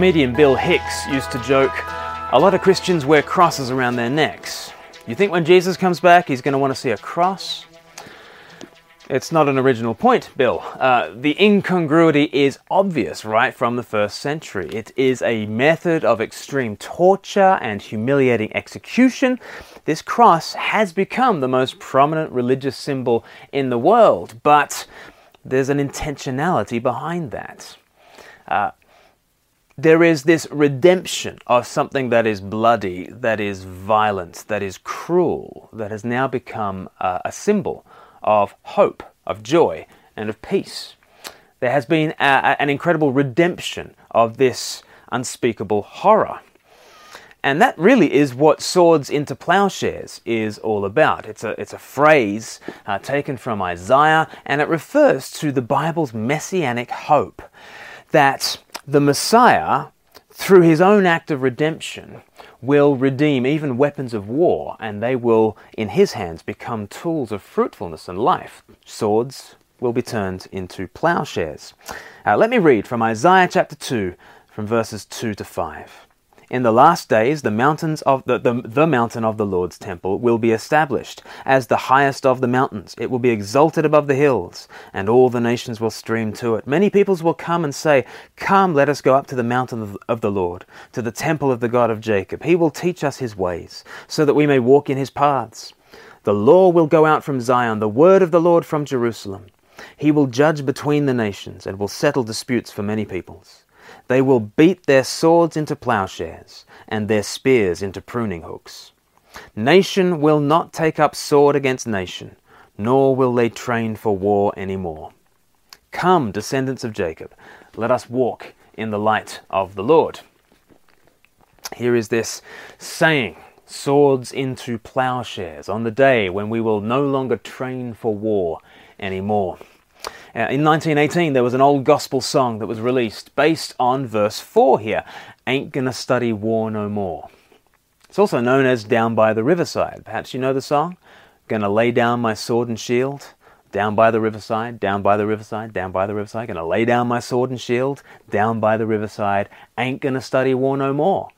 comedian Bill Hicks used to joke a lot of Christians wear crosses around their necks. You think when Jesus comes back, he's going to want to see a cross? It's not an original point, Bill. Uh, the incongruity is obvious right from the first century. It is a method of extreme torture and humiliating execution. This cross has become the most prominent religious symbol in the world, but there's an intentionality behind that. Uh, there is this redemption of something that is bloody, that is violent, that is cruel, that has now become a symbol of hope, of joy, and of peace. There has been a, an incredible redemption of this unspeakable horror. And that really is what Swords into Plowshares is all about. It's a, it's a phrase uh, taken from Isaiah, and it refers to the Bible's messianic hope that the Messiah, through his own act of redemption, will redeem even weapons of war, and they will, in his hands, become tools of fruitfulness and life. Swords will be turned into plowshares. Uh, let me read from Isaiah chapter 2, from verses 2 to 5. In the last days, the mountains of the, the, the mountain of the Lord's temple will be established as the highest of the mountains. It will be exalted above the hills, and all the nations will stream to it. Many peoples will come and say, Come, let us go up to the mountain of, of the Lord, to the temple of the God of Jacob. He will teach us his ways, so that we may walk in his paths. The law will go out from Zion, the word of the Lord from Jerusalem. He will judge between the nations and will settle disputes for many peoples. They will beat their swords into plowshares and their spears into pruning hooks. Nation will not take up sword against nation, nor will they train for war any more. Come, descendants of Jacob, let us walk in the light of the Lord. Here is this saying swords into plowshares on the day when we will no longer train for war anymore. Uh, in 1918, there was an old gospel song that was released based on verse 4 here Ain't Gonna Study War No More. It's also known as Down by the Riverside. Perhaps you know the song? Gonna lay down my sword and shield. Down by the riverside, down by the riverside, down by the riverside. Gonna lay down my sword and shield. Down by the riverside. Ain't gonna study war no more.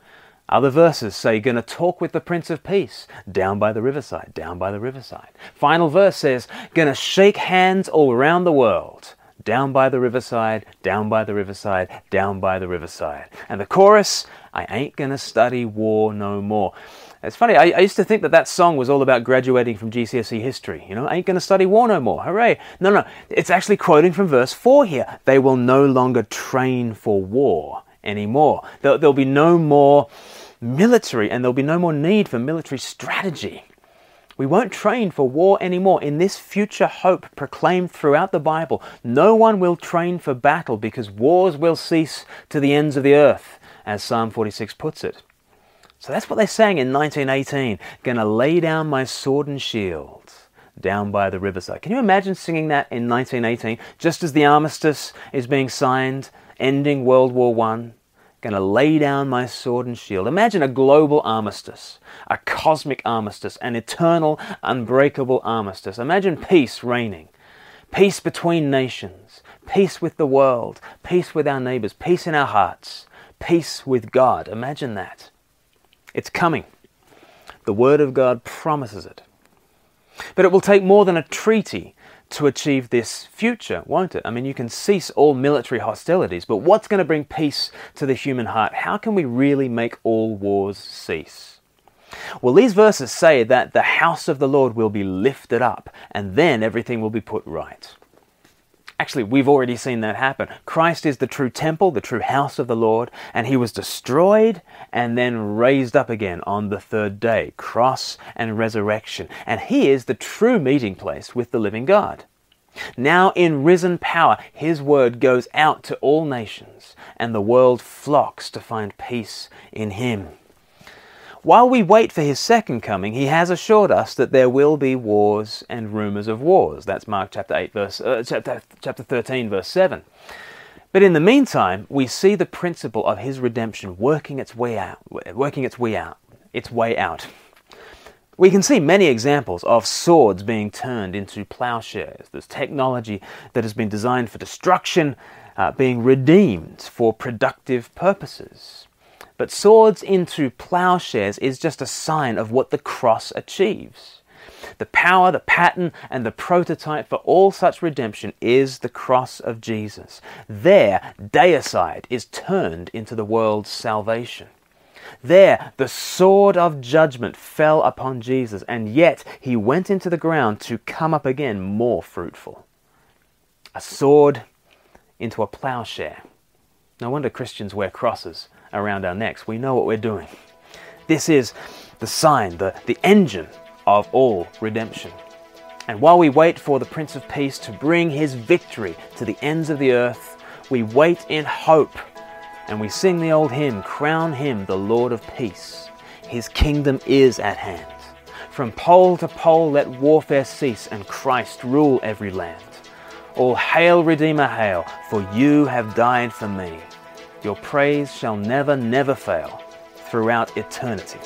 Other verses say, Gonna talk with the Prince of Peace, down by the riverside, down by the riverside. Final verse says, Gonna shake hands all around the world, down by the riverside, down by the riverside, down by the riverside. And the chorus, I ain't gonna study war no more. It's funny, I, I, used to think that that song was all about graduating from GCSE history. You know, I ain't going to study war no more. Hooray. No, no, it's actually quoting from verse 4 here. They will no longer train for war anymore. There, there'll be no more military, and there'll be no more need for military strategy. We won't train for war anymore. In this future hope proclaimed throughout the Bible, no one will train for battle because wars will cease to the ends of the earth, as Psalm 46 puts it. So that's what they're saying in 1918. Gonna lay down my sword and shield down by the riverside. Can you imagine singing that in 1918, just as the armistice is being signed, ending World War One? to lay down my sword and shield. Imagine a global armistice, a cosmic armistice, an eternal, unbreakable armistice. Imagine peace reigning, peace between nations, peace with the world, peace with our neighbors, peace in our hearts, peace with God. Imagine that. It's coming. The Word of God promises it. But it will take more than a treaty to achieve this future, won't it? I mean, you can cease all military hostilities, but what's going to bring peace to the human heart? How can we really make all wars cease? Well, these verses say that the house of the Lord will be lifted up, and then everything will be put right. Actually, we've already seen that happen. Christ is the true temple, the true house of the Lord, and he was destroyed and then raised up again on the third day cross and resurrection. And he is the true meeting place with the living God. Now, in risen power, his word goes out to all nations, and the world flocks to find peace in him. While we wait for his second coming, he has assured us that there will be wars and rumors of wars. That's Mark chapter 8 verse uh, chapter chapter 13 verse 7. But in the meantime, we see the principle of his redemption working its way out, working its way out, its way out. We can see many examples of swords being turned into plowshares. There's technology that has been designed for destruction, uh, being redeemed for productive purposes. But swords into plowshares is just a sign of what the cross achieves. The power, the pattern, and the prototype for all such redemption is the cross of Jesus. There, deicide is turned into the world's salvation. There, the sword of judgment fell upon Jesus, and yet he went into the ground to come up again more fruitful. A sword into a plowshare. No wonder Christians wear crosses around our necks. We know what we're doing. This is the sign, the, the engine of all redemption. And while we wait for the Prince of Peace to bring his victory to the ends of the earth, we wait in hope and we sing the old hymn, Crown him the Lord of Peace. His kingdom is at hand. From pole to pole let warfare cease and Christ rule every land. All hail, Redeemer, hail, for you have died for me. Your praise shall never, never fail throughout eternity.